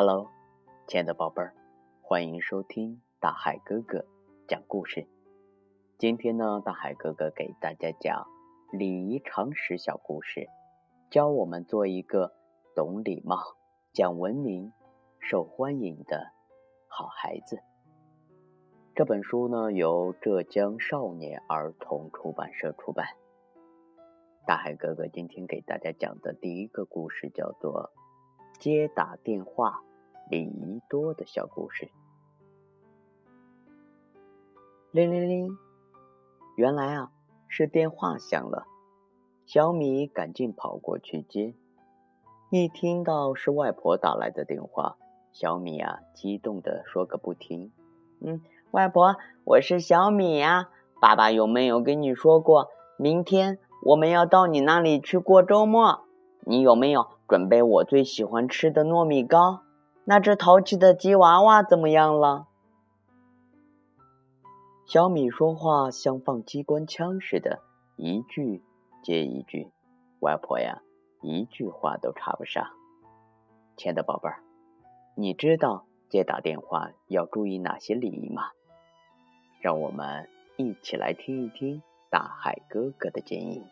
Hello，亲爱的宝贝儿，欢迎收听大海哥哥讲故事。今天呢，大海哥哥给大家讲礼仪常识小故事，教我们做一个懂礼貌、讲文明、受欢迎的好孩子。这本书呢，由浙江少年儿童出版社出版。大海哥哥今天给大家讲的第一个故事叫做“接打电话礼仪多的小故事”。铃铃铃，原来啊是电话响了。小米赶紧跑过去接，一听到是外婆打来的电话，小米啊激动的说个不停：“嗯，外婆，我是小米呀，爸爸有没有跟你说过明天？”我们要到你那里去过周末，你有没有准备我最喜欢吃的糯米糕？那只淘气的吉娃娃怎么样了？小米说话像放机关枪似的，一句接一句。外婆呀，一句话都插不上。亲爱的宝贝儿，你知道接打电话要注意哪些礼仪吗？让我们一起来听一听。大海哥哥的建议：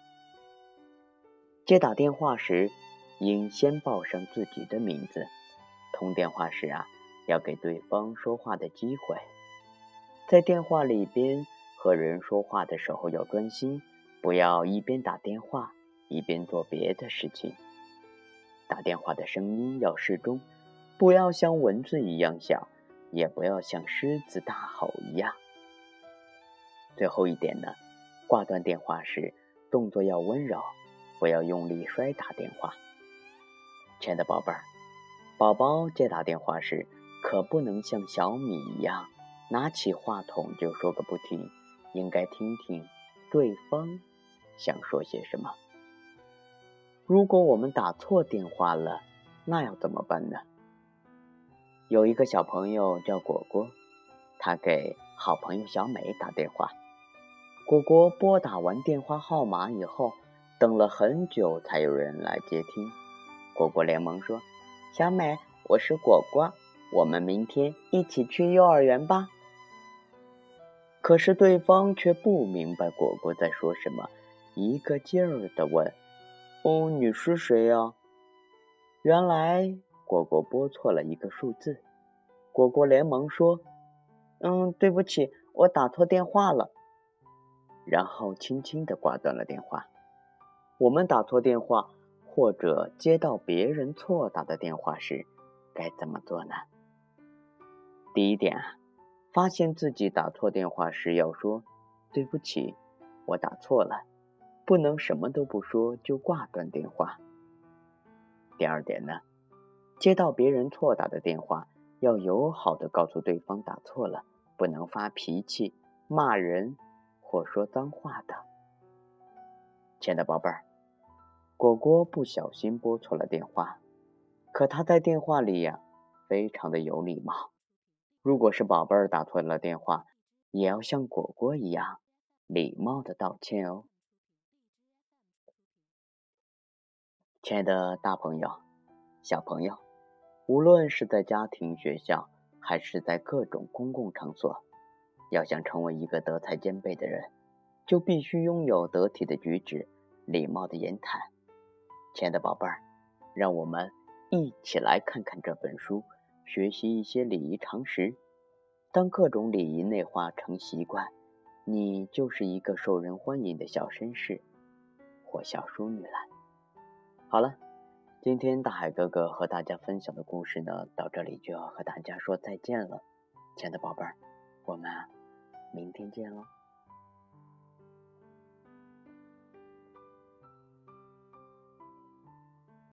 接打电话时，应先报上自己的名字。通电话时啊，要给对方说话的机会。在电话里边和人说话的时候要专心，不要一边打电话一边做别的事情。打电话的声音要适中，不要像蚊子一样小，也不要像狮子大吼一样。最后一点呢？挂断电话时，动作要温柔，不要用力摔打电话。亲爱的宝贝儿，宝宝接打电话时，可不能像小米一样拿起话筒就说个不停，应该听听对方想说些什么。如果我们打错电话了，那要怎么办呢？有一个小朋友叫果果，他给好朋友小美打电话。果果拨打完电话号码以后，等了很久才有人来接听。果果连忙说：“小美，我是果果，我们明天一起去幼儿园吧。”可是对方却不明白果果在说什么，一个劲儿的问：“哦，你是谁呀？”原来果果拨错了一个数字。果果连忙说：“嗯，对不起，我打错电话了。”然后轻轻的挂断了电话。我们打错电话，或者接到别人错打的电话时，该怎么做呢？第一点啊，发现自己打错电话时，要说“对不起，我打错了”，不能什么都不说就挂断电话。第二点呢，接到别人错打的电话，要友好的告诉对方打错了，不能发脾气、骂人。或说脏话的，亲爱的宝贝儿，果果不小心拨错了电话，可他在电话里呀，非常的有礼貌。如果是宝贝儿打错了电话，也要像果果一样礼貌的道歉哦。亲爱的大朋友、小朋友，无论是在家庭、学校，还是在各种公共场所。要想成为一个德才兼备的人，就必须拥有得体的举止、礼貌的言谈。亲爱的宝贝儿，让我们一起来看看这本书，学习一些礼仪常识。当各种礼仪内化成习惯，你就是一个受人欢迎的小绅士或小淑女了。好了，今天大海哥哥和大家分享的故事呢，到这里就要和大家说再见了。亲爱的宝贝儿，我们。明天见喽。